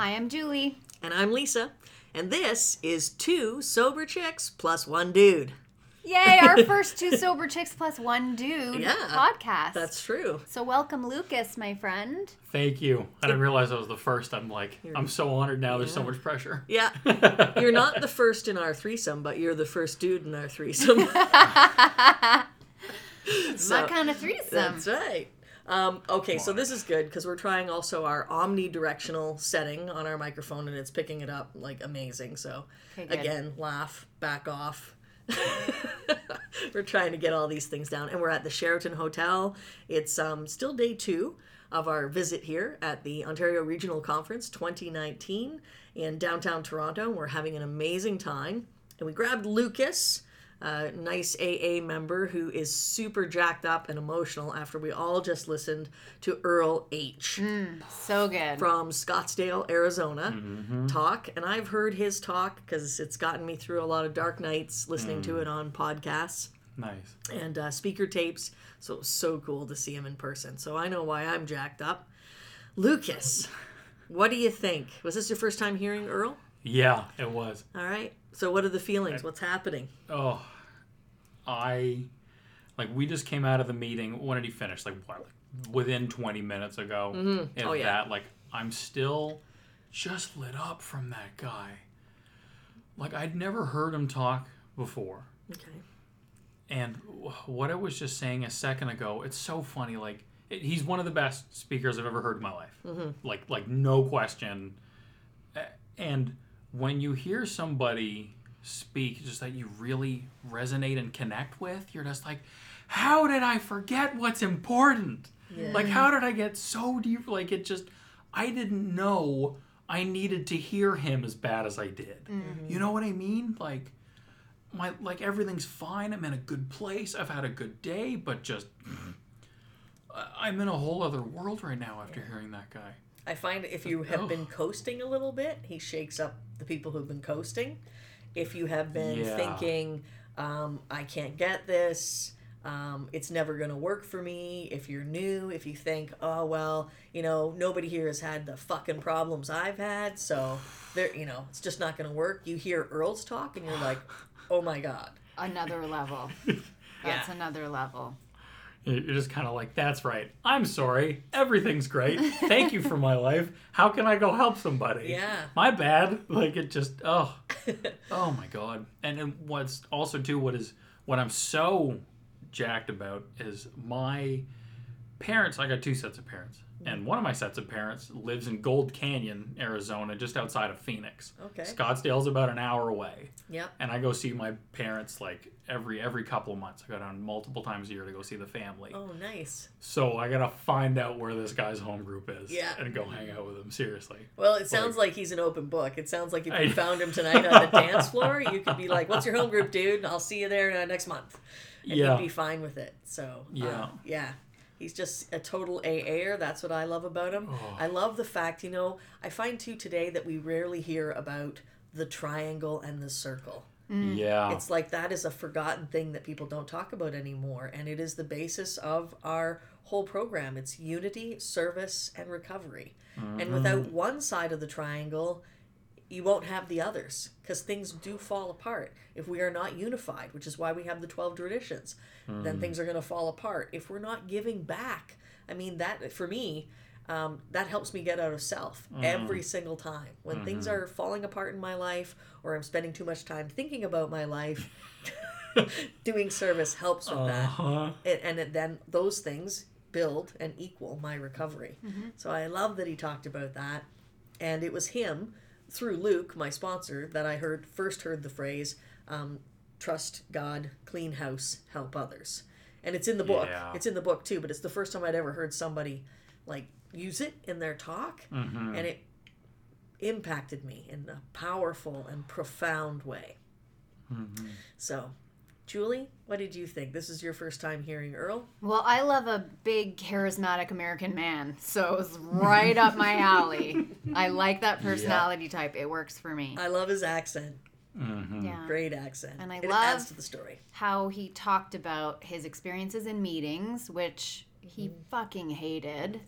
Hi, I'm Julie. And I'm Lisa. And this is two sober chicks plus one dude. Yay, our first two sober chicks plus one dude Yeah, podcast. That's true. so welcome Lucas, my friend. Thank you. I didn't realize I was the first. I'm like, I'm so honored now. There's so much pressure. Yeah. You're not the first in our threesome, but you're the first dude in our threesome. So, My kind of threesome. That's right. Um, okay, so this is good because we're trying also our omnidirectional setting on our microphone and it's picking it up like amazing. So, Okay, again, laugh, back off. we're trying to get all these things down, and we're at the Sheraton Hotel. It's um, still day two of our visit here at the Ontario Regional Conference 2019 in downtown Toronto. We're having an amazing time, and we grabbed Lucas a nice AA member who is super jacked up and emotional after we all just listened to Earl H mm, So good. from Scottsdale, Arizona mm-hmm. talk. And I've heard his talk because it's gotten me through a lot of dark nights listening to mm. it on podcasts Nice. and uh, speaker tapes. So it was so cool to see him in person. So I know why I'm jacked up. Lucas, what do you think? Was this your first time hearing Earl? Yeah, it was. All right. So what are the feelings? What's happening? Oh, I like we just came out of the meeting. When did he finish? Like what? Like within 20 minutes ago. Mm-hmm. If Oh, yeah. that, like I'm still just lit up from that guy. Like I'd never heard him talk before. Okay. And what I was just saying a second ago, it's so funny. Like it, he's one of the best speakers I've ever heard in my life. Mm-hmm. Like like no question. And when you hear somebody speak, just that you really resonate and connect with, you're just like, how did I forget what's important? Like how did I get so deep? Like it just, I didn't know I needed to hear him as bad as I did. Mm-hmm. You know what I mean? Like my like everything's fine. I'm in a good place. I've had a good day, but just I'm in a whole other world right now after hearing that guy. I find if you have been coasting a little bit, he shakes up the people who've been coasting. If you have been Yeah. thinking, um, I can't get this, um, it's never going to work for me. If you're new, if you think, oh, well, you know, nobody here has had the fucking problems I've had, so there, you know, it's just not going to work. You hear Earl's talk and you're like, oh my God. Another level. That's another level. You're just kind of like, that's right. I'm sorry. Everything's great. Thank you for my life. How can I go help somebody? Yeah. My bad. Like it just oh, oh my god. And then what's also too what is what I'm so jacked about is my parents. I got two sets of parents, and one of my sets of parents lives in Gold Canyon, Arizona, just outside of Phoenix. Okay. Scottsdale's about an hour away, Yep. and I go see my parents like every every couple of months. I go down multiple times a year to go see the family. Oh, nice. So I gotta find out where this guy's home group is, Yeah. and go hang out with him. Seriously. Well, it sounds like he's an open book. It sounds like if you I- found him tonight on the dance floor, you could be like, "What's your home group, dude? I'll see you there uh, next month," and Yeah. he'd be fine with it. So Yeah. uh, yeah, he's just a total AAer. That's what I love about him. Oh. I love the fact, you know, I find too today that we rarely hear about the triangle and the circle. Mm. Yeah. It's like that is a forgotten thing that people don't talk about anymore, and it is the basis of our whole program. It's unity, service, and recovery. And mm-hmm. without one side of the triangle, you won't have the others because things do fall apart if we are not unified, which is why we have the 12 traditions. Then things are going to fall apart. If we're not giving back, I mean, that for me, um, that helps me get out of self every single time. When things are falling apart in my life or I'm spending too much time thinking about my life, doing service helps with that Uh-huh. and, and it, then those things build and equal my recovery. So I love that he talked about that, and it was him through Luke, my sponsor, that I heard first heard the phrase um, "trust God, clean house, help others," and it's in the book. Yeah. It's in the book too, but it's the first time I'd ever heard somebody like use it in their talk, Mm-hmm. and it impacted me in a powerful and profound way. Mm-hmm. So. Julie, what did you think? This is your first time hearing Earl? Well, I love a big, charismatic American man, so it was right up my alley. I like that personality type. It works for me. I love his accent. Mm-hmm. Yeah. Great accent. And I it love- adds to the story. How he talked about his experiences in meetings, which he Mm. fucking hated.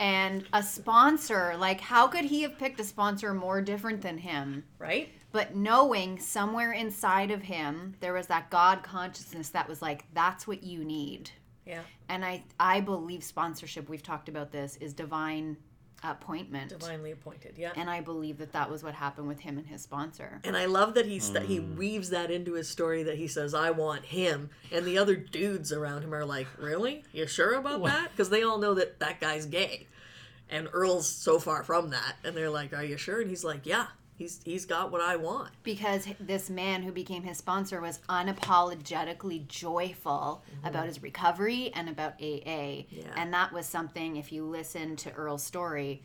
And a sponsor. Like, how could he have picked a sponsor more different than him? Right? But knowing somewhere inside of him there was that God consciousness that was like, that's what you need. Yeah. And I, I believe sponsorship. We've talked about this is divine appointment. Divinely appointed. Yeah. And I believe that that was what happened with him and his sponsor. And I love that he's that he hmm. weaves that into his story that he says, "I want him," and the other dudes around him are like, "Really? You sure about that?" Because they all know that that guy's gay, and Earl's so far from that, and they're like, "Are you sure?" And he's like, "Yeah, he's he's got what I want." because this man who became his sponsor was unapologetically joyful mm-hmm. about his recovery and about AA. Yeah. And that was something, if you listen to Earl's story,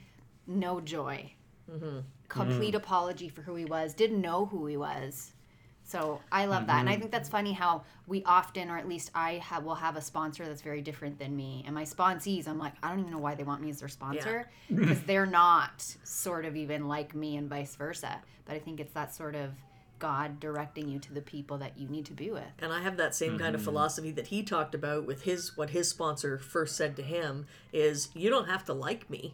no joy. Mm-hmm. Complete mm-hmm. apology for who he was, didn't know who he was. So I love that. And I mm-hmm. think that's funny how we often, or at least I have, will have a sponsor that's very different than me. And my sponsees, I'm like, I don't even know why they want me as their sponsor because they're not sort of even like me and vice versa. But I think it's that sort of God directing you to the people that you need to be with. And I have that same kind of mm-hmm. philosophy that he talked about with his what his sponsor first said to him is, "You don't have to like me."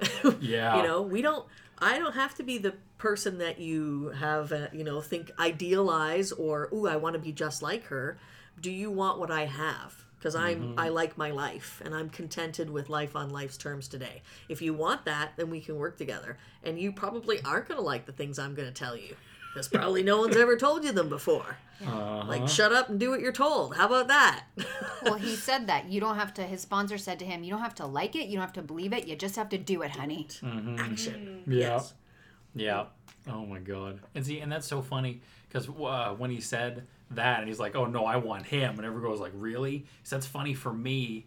Yeah. you know we don't i don't have to be the person that you have uh, you know think idealize or ooh i want to be just like her. Do you want what i have? Because i'm i like my life and i'm contented with life on life's terms today. If you want that then we can work together. And you probably aren't going to like the things i'm going to tell you because probably no one's ever told you them before Uh-huh. like shut up and do what you're told how about that Well, he said that. You don't have to, his sponsor said to him, you don't have to like it, you don't have to believe it, you just have to do it, honey. action Yeah. yes Yeah. Oh my god. And see, and that's so funny because uh, when he said that, and he's like, "Oh no, I want him," and everyone goes like, "Really?" So that's funny for me.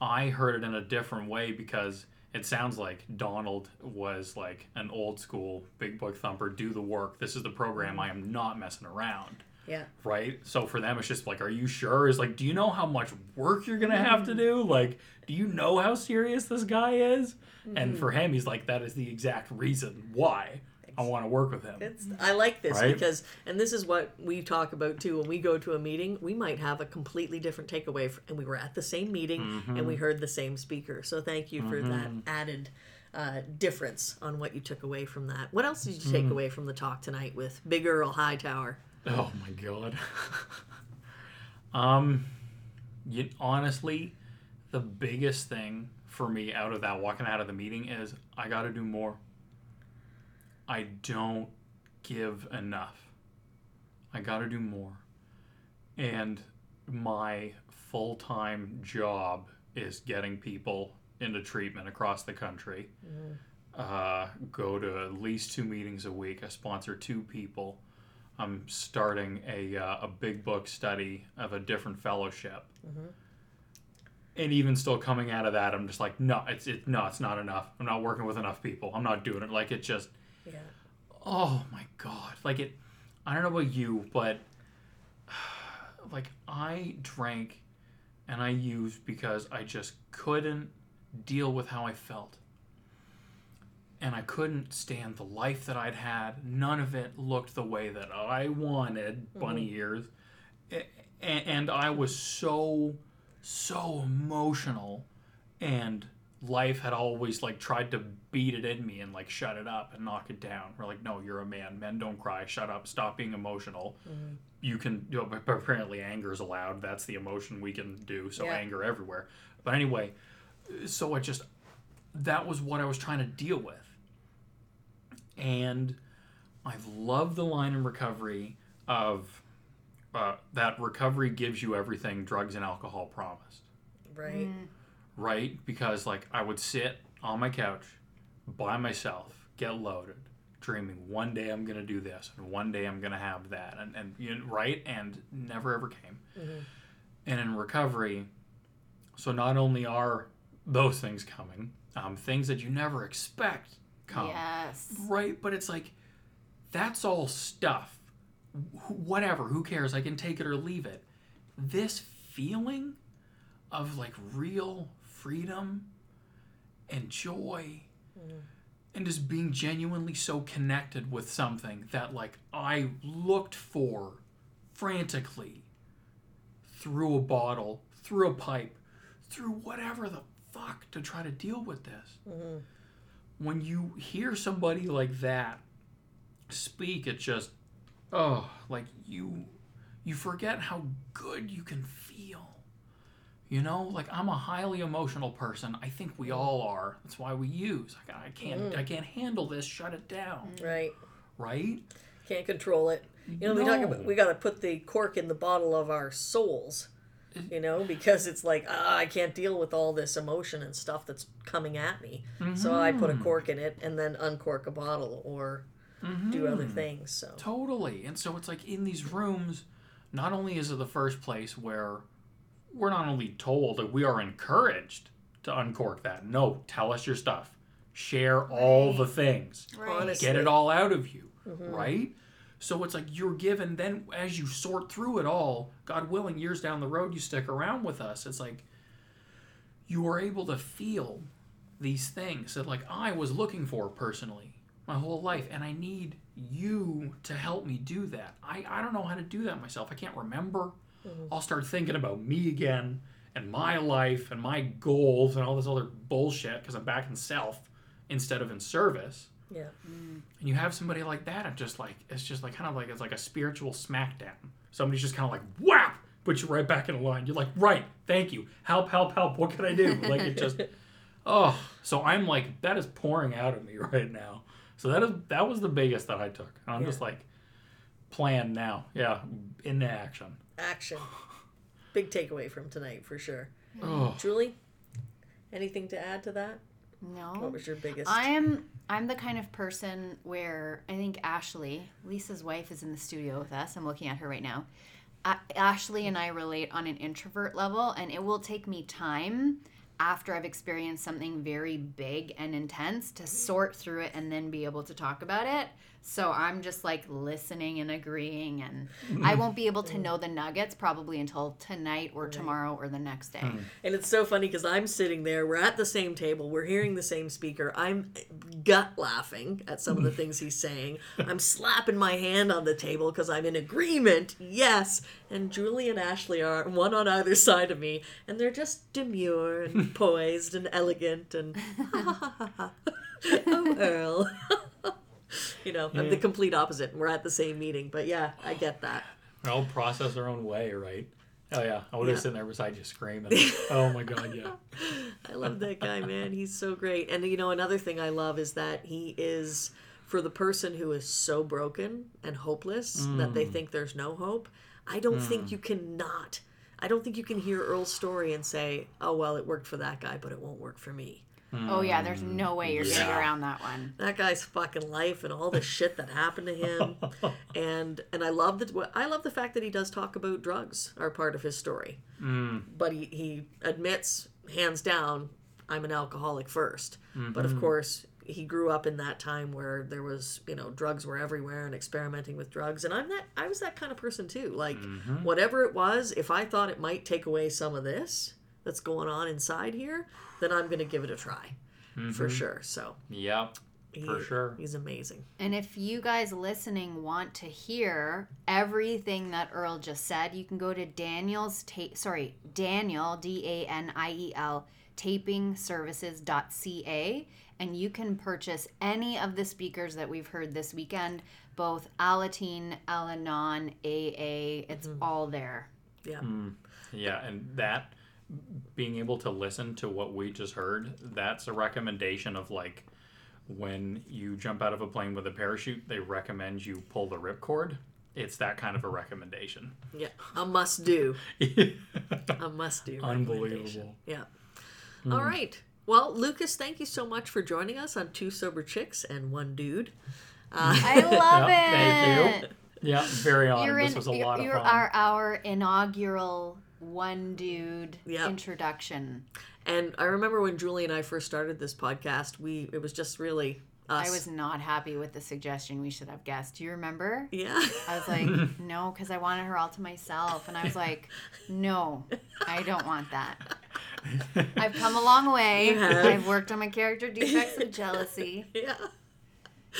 I heard it in a different way because it sounds like Donald was like an old school big book thumper. Do the work. This is the program. I am not messing around. yeah Right. So for them, it's just like, "Are you sure?" Is like, "Do you know how much work you're gonna have to mm-hmm. do? Like, do you know how serious this guy is?" And mm-hmm. for him, he's like, "That is the exact reason why." I want to work with him. It's, I like this Right? because, and this is what we talk about too. When we go to a meeting, we might have a completely different takeaway, f and we were at the same meeting and Mm-hmm. we heard the same speaker. So thank you for that added uh, difference on what you took away from that. What else did you Mm-hmm. take away from the talk tonight with Big Earl Hightower? Oh my god. um, you, honestly, the biggest thing for me out of that walking out of the meeting is I got to do more. I don't give enough. I got to do more. And my full time job is getting people into treatment across the country. Uh, go to at least two meetings a week. I sponsor two people. I'm starting a, uh, a big book study of a different fellowship. And even still coming out of that, I'm just like, no, it's it, no, it's not enough. I'm not working with enough people. I'm not doing it. Like it just, Yeah, oh my god, like it. I don't know about you, but like I drank and I used because I just couldn't deal with how I felt. And I couldn't stand the life that I'd had. None of it looked the way that I wanted, bunny mm-hmm. ears. And I was so, so emotional. And life had always like tried to beat it in me and like shut it up and knock it down. We're like, no, you're a man. Men don't cry. Shut up. Stop being emotional. You can. You know, but apparently, anger is allowed. That's the emotion we can do. So Yeah. anger everywhere. But anyway, so I just that was what I was trying to deal with, and I love the line in recovery of uh, that recovery gives you everything drugs and alcohol promised right. Right? Because like I would sit on my couch by myself, get loaded, dreaming one day I'm gonna do this and one day I'm gonna have that, and and you know, right, and never ever came. And in recovery, so not only are those things coming, um, things that you never expect come, Yes. right? But it's like that's all stuff. Wh- Whatever, who cares? I can take it or leave it. This feeling of like real freedom and joy and just being genuinely so connected with something that like I looked for frantically through a bottle, through a pipe, through whatever the fuck to try to deal with this. Mm-hmm. When you hear somebody like that speak, it just, oh, like you, you forget how good you can feel. You know, like I'm a highly emotional person. I think we mm. all are. That's why we use. Like I can't, I mm. can't handle this. Shut it down. Mm. Right. Right? Can't control it. You know, we talk about we got to put the cork in the bottle of our souls. You know, because it's like ah, I can't deal with all this emotion and stuff that's coming at me. So I put a mm-hmm. cork in it and then uncork a bottle or do other mm-hmm. things. So Totally. And so it's like in these rooms, not only is it the first place where we're not only told, that we are encouraged to uncork that. No, tell us your stuff. Share all the things. Right. Get it all out of you. Mm-hmm. Right? So it's like you're given then as you sort through it all, God willing, years down the road you stick around with us. It's like you are able to feel these things that like I was looking for personally my whole life and I need you to help me do that. I, I don't know how to do that myself. I can't remember. Mm-hmm. I'll start thinking about me again and my life and my goals and all this other bullshit because I'm back in self instead of in service. yeah, mm. And you have somebody like that, it's just like it's just like kind of like it's like a spiritual smackdown. Somebody's just kind of like whap, put you right back in line. You're like, right, thank you, help, help, help. What can I do? Like it just, oh. So I'm like that is pouring out of me right now. So that is that was the biggest that I took. And I'm just like, plan now, yeah, into action. Action. Big takeaway from tonight for sure. Oh, Julie, anything to add to that? No. What was your biggest? I am I'm the kind of person where I think Ashley, Lisa's wife is in the studio with us. I'm looking at her right now. A- Ashley and I relate on an introvert level and it will take me time after I've experienced something very big and intense to sort through it and then be able to talk about it. So I'm just like listening and agreeing and mm-hmm. I won't be able to mm. know the nuggets probably until tonight or tomorrow or the next day. Hmm. And it's so funny because I'm sitting there, we're at the same table, we're hearing the same speaker. I'm gut laughing at some of the things he's saying. I'm slapping my hand on the table because I'm in agreement, yes. And Julie and Ashley are one on either side of me, and they're just demure and poised and elegant and oh, Earl. you know, I'm the complete opposite. We're at the same meeting, but yeah, I get that. they all process our own way, right? Oh yeah, I would have Yeah. sitting there beside you screaming. oh my god, yeah. I love that guy, man. He's so great. And you know, another thing I love is that he is for the person who is so broken and hopeless that they mm. think there's no hope. I don't think mm. you cannot. I don't think you can hear Earl's story and say, "Oh well, it worked for that guy, but it won't work for me." Mm. Oh yeah, there's no way you're getting around that one. That guy's fucking life and all the shit that happened to him, and and I love that. I love the fact that he does talk about drugs are part of his story, mm. but he he admits hands down, I'm an alcoholic 1st But of mm-hmm. course, he grew up in that time where there was you know drugs were everywhere and experimenting with drugs, and I'm that I was that kind of person too. Like mm-hmm. whatever it was, if I thought it might take away some of this that's going on inside here, then I'm gonna give it a try. For mm-hmm. sure. So Yep. For sure. He's amazing. And if you guys listening want to hear everything that Earl just said, you can go to Daniel's ta- sorry, Daniel D A N I E L tapingservices.ca and you can purchase any of the speakers that we've heard this weekend, both Alateen, Al-Anon, AA, it's mm-hmm. all there. Yeah. Mm, yeah, and that being able to listen to what we just heard, that's a recommendation of like when you jump out of a plane with a parachute, they recommend you pull the ripcord. It's that kind of a recommendation. Yeah. A must do. A must do. Unbelievable. Yeah. Hmm. All right. Well, Lucas, thank you so much for joining us on Two Sober Chicks and One Dude. Uh, I love Yep, it. thank you. Yeah, very honored. You're this in, was a lot of fun. You are our inaugural one dude Yep. introduction. And I remember when Julie and I first started this podcast, we it was just really us. I was not happy with the suggestion we should have guests. Do you remember? Yeah. I was like, no, because I wanted her all to myself. And I was like, no, I don't want that. I've come a long way. I've worked on my character defects of jealousy. yeah.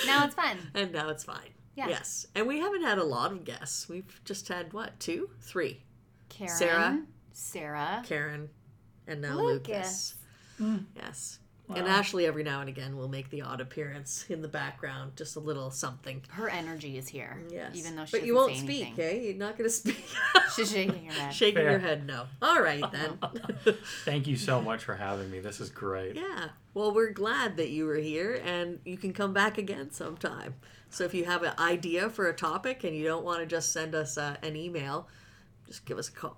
Now it's fun. And now it's fine. Yeah. Yes. And we haven't had a lot of guests. We've just had what, two? Three. Karen, Sarah. Sarah, Karen and now Lucas. Lucas. Yes. And Ashley, every now and again, will make the odd appearance in the background, just a little something. Her energy is here. Yes. Even though she but you won't say speak, okay? eh? You're not going to speak. She's shaking her head. Shaking Fair. your head, no. All right, then. Thank you so much for having me. This is great. yeah. Well, we're glad that you were here, and you can come back again sometime. So if you have an idea for a topic and you don't want to just send us uh, an email, just give us a call.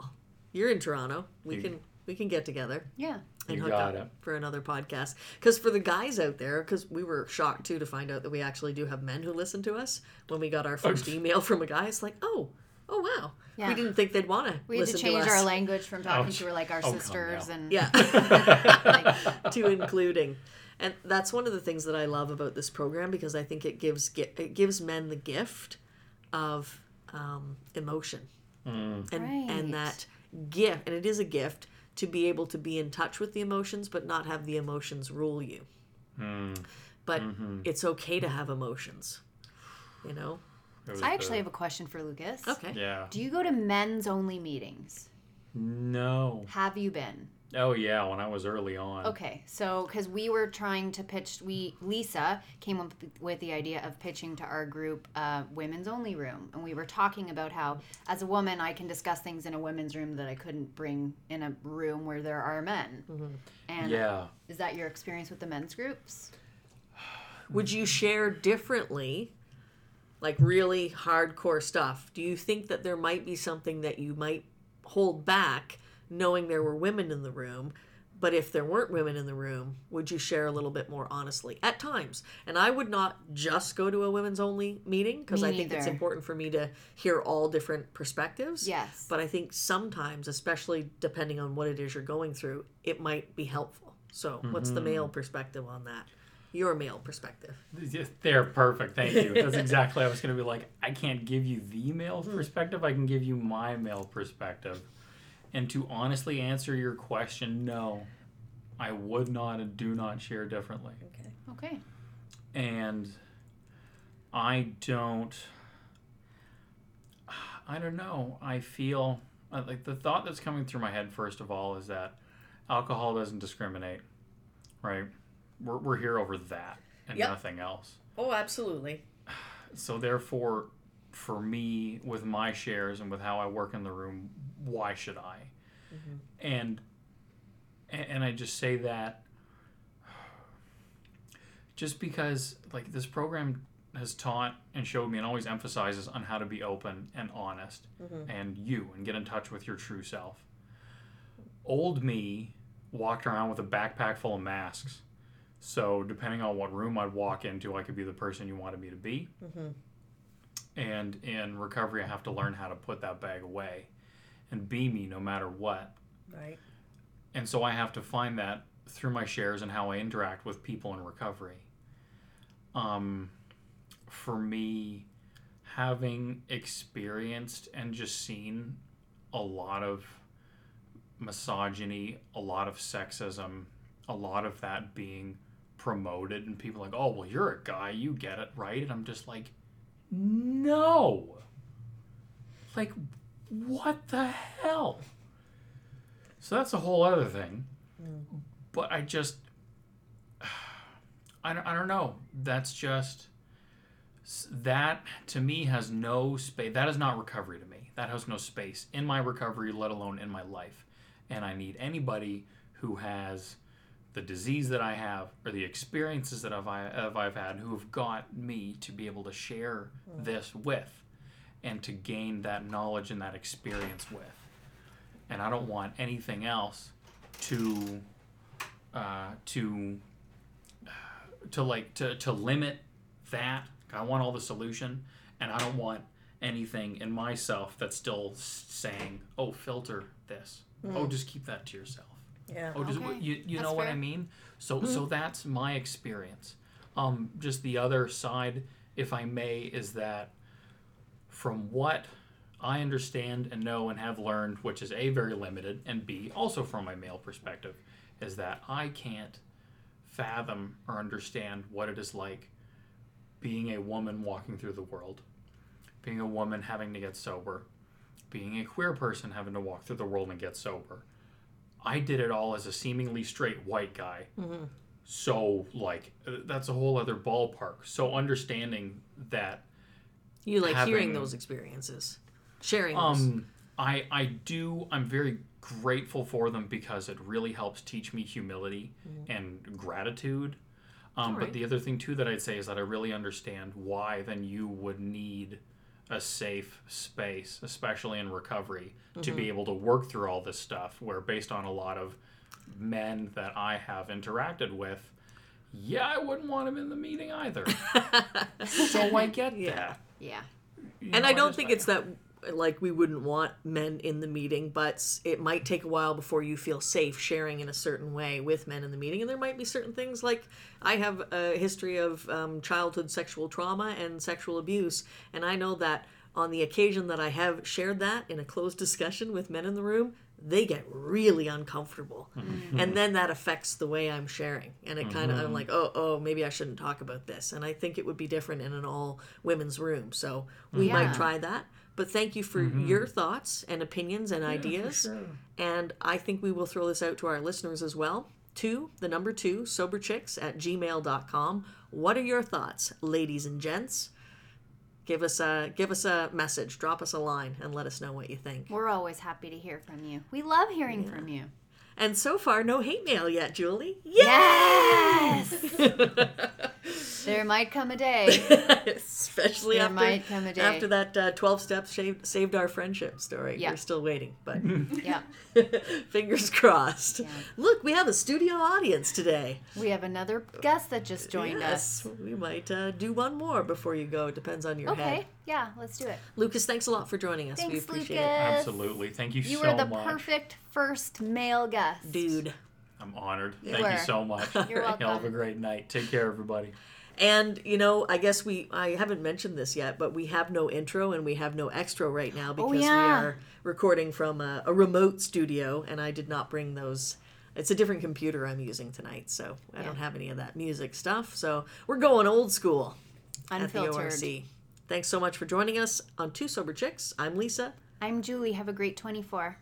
You're in Toronto. We You- can we can get together. Yeah. and hook up it. for another podcast. Because for the guys out there, because we were shocked too to find out that we actually do have men who listen to us. When we got our first email from a guy, it's like, oh, oh wow, Yeah. we didn't think they'd want to We had listen to change us. our language from talking Oh, to her like our oh, sisters and Yeah, like, to including. And that's one of the things that I love about this program because I think it gives it gives men the gift of um, emotion, Mm-hmm. and Right. and that gift, and it is a gift to be able to be in touch with the emotions, but not have the emotions rule you. Hmm. But mm-hmm. it's okay to have emotions, you know. It I actually the- have a question for Lucas. Okay. Yeah. Do you go to men's only meetings? No. Have you been? Oh yeah, when I was early on. Okay, so because we were trying to pitch, we Lisa came up with the idea of pitching to our group uh, women's only room, and we were talking about how, as a woman, I can discuss things in a women's room that I couldn't bring in a room where there are men. And Yeah. is that your experience with the men's groups? Would you share differently, like really hardcore stuff? Do you think that there might be something that you might hold back, knowing there were women in the room? But if there weren't women in the room, would you share a little bit more honestly at times? And I would not just go to a women's only meeting because Me I think it's important for me to hear all different perspectives. Yes. But I think sometimes, especially depending on what it is you're going through, it might be helpful. So, what's the male perspective on that? Your male perspective. They're perfect. Thank you. That's exactly. I was going to be like, I can't give you the male Hmm. perspective. I can give you my male perspective. And to honestly answer your question, no, I would not and do not share differently. Okay. Okay. and I don't. I don't know. I feel like the thought that's coming through my head first of all is that alcohol doesn't discriminate, right? We're we're here over that and Yep. nothing else. Oh, absolutely. So therefore, for me, with my shares and with how I work in the room, why should I? Mm-hmm. And and and I just say that just because like this program has taught and showed me and always emphasizes on how to be open and honest mm-hmm. and you and get in touch with your true self. Old me walked around with a backpack full of masks. So depending on what room I'd walk into, I could be the person you wanted me to be. Mm-hmm. And in recovery, I have to learn how to put that bag away and be me no matter what. Right. And so I have to find that through my shares and how I interact with people in recovery. Um, for me, having experienced and just seen a lot of misogyny, a lot of sexism, a lot of that being promoted, and people like, oh, well, you're a guy, you get it, right? And I'm just like, no. Like, what the hell? So that's a whole other thing. Hmm. But I just, I don't, I don't know. That's just, that to me has no space. That is not recovery to me. That has no space in my recovery, let alone in my life. And I need anybody who has the disease that I have or the experiences that I've, I've had who have got me to be able to share this with and to gain that knowledge and that experience with and I don't want anything else to uh, to to like to to limit that. I want all the solution, and I don't want anything in myself that's still saying, "Oh, filter this. Oh, just keep that to yourself." Yeah. Oh, just Okay. you, you That's know what I mean? So so that's my experience. Um, just the other side, if I may, is that from what I understand and know and have learned, which is A, very limited, and B, also from my male perspective, is that I can't fathom or understand what it is like being a woman walking through the world, being a woman having to get sober, being a queer person having to walk through the world and get sober. I did it all as a seemingly straight white guy. Mm-hmm. So like uh, that's a whole other ballpark. So understanding that You like hearing those experiences, sharing those. um I I do I'm very grateful for them because it really helps teach me humility and gratitude. Um, Alright. But the other thing too that I'd say is that I really understand why then you would need a safe space, especially in recovery, to be mm-hmm. able to work through all this stuff. Where based on a lot of men that I have interacted with, yeah, I wouldn't want him in the meeting either. so I get Yeah. that. Yeah. You and know, I don't just- think it's that like we wouldn't want men in the meeting, but it might take a while before you feel safe sharing in a certain way with men in the meeting. And there might be certain things like I have a history of um, childhood sexual trauma and sexual abuse, and I know that on the occasion that I have shared that in a closed discussion with men in the room, they get really uncomfortable, mm-hmm. and then that affects the way I'm sharing, and it kind of I'm mm-hmm. like, oh, oh, maybe I shouldn't talk about this, and I think it would be different in an all women's room, so we Yeah. might try that. But thank you for mm-hmm. your thoughts and opinions and ideas. sure. And I think we will throw this out to our listeners as well. Two, the number two, soberchicks at gmail.com. What are your thoughts, ladies and gents? Give us a give us a message, drop us a line, and let us know what you think. We're always happy to hear from you. We love hearing from you. And so far, no hate mail yet, Julie. Yes! there might come a day. Especially There after, might come a day. after that uh, 12 steps saved, saved our friendship story. Yeah. We're still waiting, but Yeah. fingers crossed. Yeah. Look, we have a studio audience today. We have another guest that just joined yes, us. we might uh, do one more before you go. It depends on your Okay. head. Okay. Yeah, let's do it. Lucas, thanks a lot for joining us. we Thanks, appreciate Lucas. Absolutely. Thank you, You so much. You were the much. perfect first male guest. Dude. I'm honored. You Thank were. you so much. You're Y'all have a great night. Take care, everybody. And you know, I guess we I haven't mentioned this yet, but we have no intro and we have no extra right now oh, because Oh, yeah. we are recording from a, a remote studio and I did not bring those it's a different computer I'm using tonight, so I don't have any of that music stuff. So we're going old school at the Unfiltered. ORC. Thanks so much for joining us on Two Sober Chicks. I'm Lisa. I'm Julie. Have a great 24.